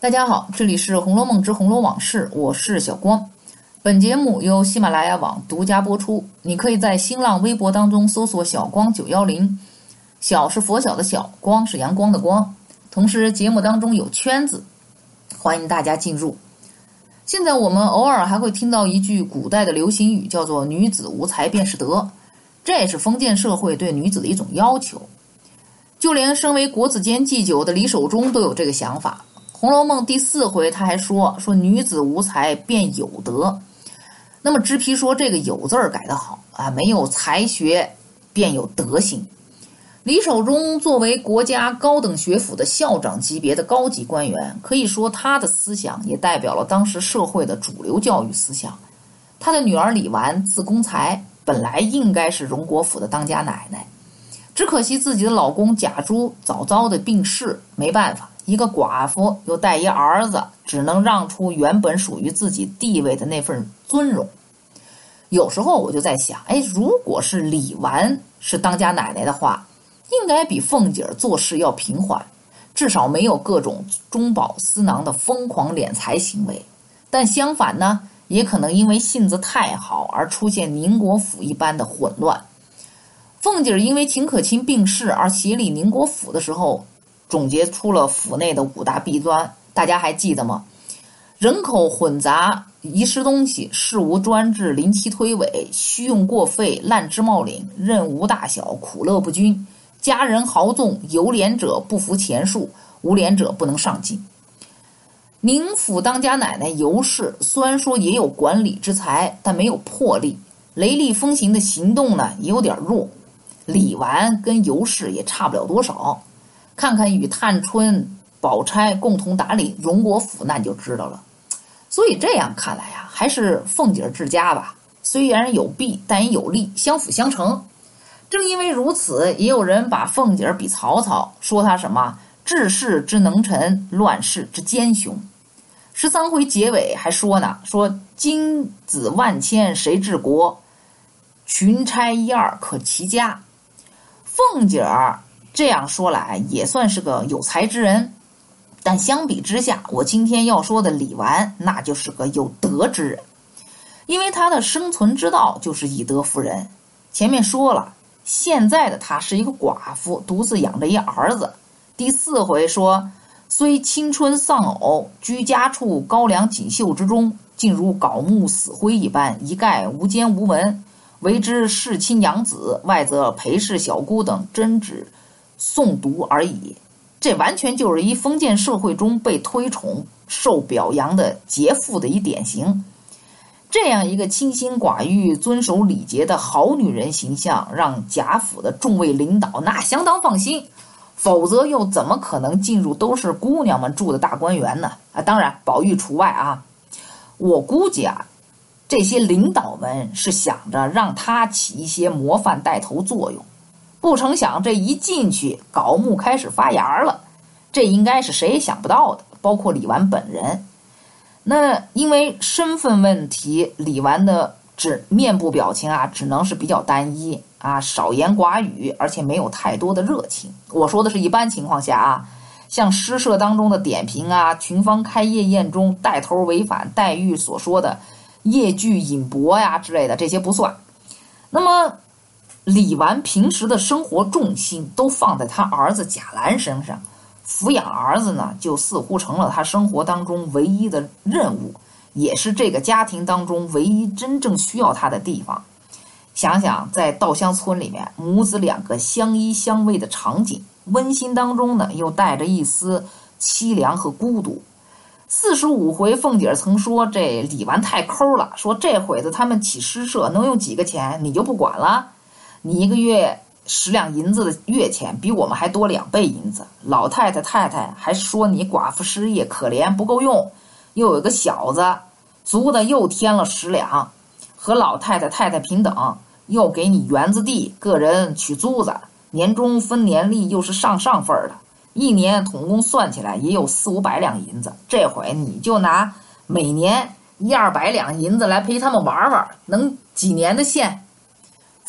大家好，这里是《红楼梦之红楼往事》，我是小光。本节目由喜马拉雅网独家播出。你可以在新浪微博当中搜索“小光九幺零”，小是佛小的小，光是阳光的光。同时，节目当中有圈子，欢迎大家进入。现在我们偶尔还会听到一句古代的流行语，叫做“女子无才便是德”，这也是封建社会对女子的一种要求。就连身为国子监祭酒的李守忠都有这个想法。《红楼梦》第四回，他还说说女子无才便有德。那么脂批说这个“有”字儿改得好啊，没有才学便有德行。李守忠作为国家高等学府的校长级别的高级官员，可以说他的思想也代表了当时社会的主流教育思想。他的女儿李纨字公才，本来应该是荣国府的当家奶奶，只可惜自己的老公贾珠早早的病逝，没办法。一个寡妇又带一儿子，只能让出原本属于自己地位的那份尊荣。有时候我就在想，哎，如果是李纨是当家奶奶的话，应该比凤姐儿做事要平缓，至少没有各种中饱私囊的疯狂敛财行为。但相反呢，也可能因为性子太好而出现宁国府一般的混乱。凤姐儿因为秦可卿病逝而协理宁国府的时候。总结出了府内的五大弊端，大家还记得吗？人口混杂、遗失东西、事无专制、临期推诿、虚用过费、滥枝冒领、任无大小、苦乐不均、家人豪纵、有脸者不服钱数、无脸者不能上进。宁府当家奶奶尤氏虽然说也有管理之才，但没有魄力，雷厉风行的行动呢也有点弱。李纨跟尤氏也差不了多少。看看与探春、宝钗共同打理荣国府，那你就知道了。所以这样看来啊，还是凤姐治家吧。虽然有弊，但也有利，相辅相成。正因为如此，也有人把凤姐比曹操，说他什么治世之能臣，乱世之奸雄。十三回结尾还说呢，说金子万千谁治国？群差一二可齐家。凤姐儿。这样说来，也算是个有才之人，但相比之下，我今天要说的李纨，那就是个有德之人，因为他的生存之道就是以德服人。前面说了，现在的他是一个寡妇，独自养着一儿子。第四回说，虽青春丧偶，居家处高粱锦绣之中，竟如槁木死灰一般，一概无奸无闻，为之世亲养子，外则陪侍小姑等争执。诵读而已，这完全就是一封建社会中被推崇、受表扬的杰妇的一典型。这样一个清心寡欲、遵守礼节的好女人形象，让贾府的众位领导那相当放心。否则又怎么可能进入都是姑娘们住的大观园呢？啊，当然宝玉除外啊。我估计啊，这些领导们是想着让他起一些模范带头作用。不成想，这一进去，槁木开始发芽了。这应该是谁也想不到的，包括李纨本人。那因为身份问题，李纨的只面部表情啊，只能是比较单一啊，少言寡语，而且没有太多的热情。我说的是一般情况下啊，像诗社当中的点评啊，群芳开夜宴中带头违反黛玉所说的夜聚饮博呀之类的，这些不算。那么。李纨平时的生活重心都放在他儿子贾兰身上，抚养儿子呢，就似乎成了他生活当中唯一的任务，也是这个家庭当中唯一真正需要他的地方。想想在稻香村里面，母子两个相依相偎的场景，温馨当中呢，又带着一丝凄凉和孤独。四十五回，凤姐曾说这李纨太抠了，说这会子他们起诗社能用几个钱，你就不管了。你一个月十两银子的月钱，比我们还多两倍银子。老太太太太还说你寡妇失业可怜不够用，又有个小子，足的又添了十两，和老太太太太平等，又给你园子地，个人取租子，年终分年利，又是上上份儿的，一年统共算起来也有四五百两银子。这回你就拿每年一二百两银子来陪他们玩玩，能几年的现？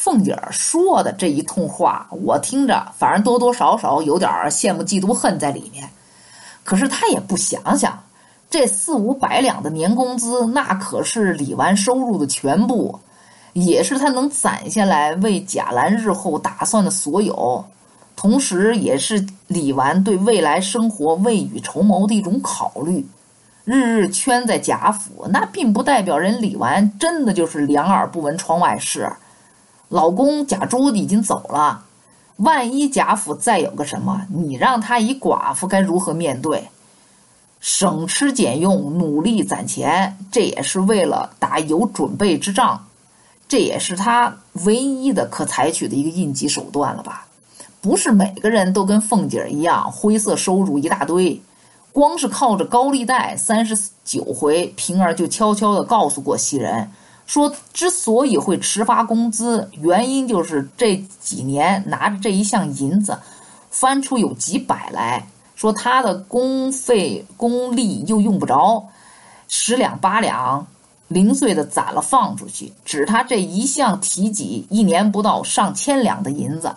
凤姐儿说的这一通话，我听着反正多多少少有点羡慕嫉妒恨在里面。可是他也不想想，这四五百两的年工资，那可是李纨收入的全部，也是他能攒下来为贾兰日后打算的所有，同时也是李纨对未来生活未雨绸缪的一种考虑。日日圈在贾府，那并不代表人李纨真的就是两耳不闻窗外事。老公贾珠已经走了，万一贾府再有个什么，你让她一寡妇该如何面对？省吃俭用，努力攒钱，这也是为了打有准备之仗，这也是她唯一的可采取的一个应急手段了吧？不是每个人都跟凤姐一样，灰色收入一大堆。光是靠着高利贷，三十九回，平儿就悄悄地告诉过袭人，说之所以会迟发工资，原因就是这几年拿着这一项银子，翻出有几百来，说他的工费工利又用不着，十两八两，零碎的攒了放出去，指他这一项提己，一年不到上千两的银子。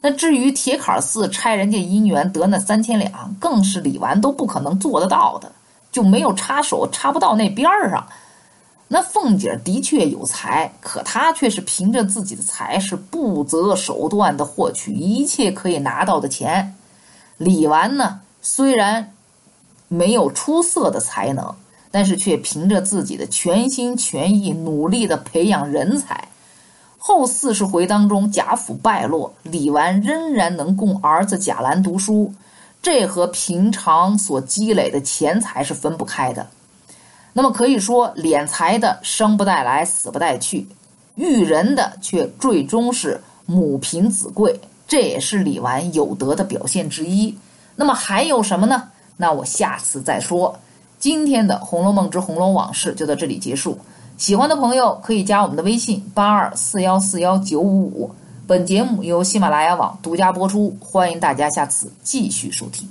那至于铁槛寺拆人家姻缘得那三千两，更是李纨都不可能做得到的，就没有插手，插不到那边儿上。那凤姐的确有才，可她却是凭着自己的才，是不择手段的获取一切可以拿到的钱。李纨呢，虽然没有出色的才能，但是却凭着自己的全心全意，努力的培养人才。后四十回当中，贾府败落，李纨仍然能供儿子贾兰读书，这和平常所积累的钱财是分不开的。那么可以说，敛财的生不带来，死不带去；育人的却最终是母凭子贵，这也是李纨有德的表现之一。那么还有什么呢？那我下次再说。今天的《红楼梦之红楼往事》就到这里结束。喜欢的朋友可以加我们的微信八二四幺四幺九五五。本节目由喜马拉雅网独家播出，欢迎大家下次继续收听。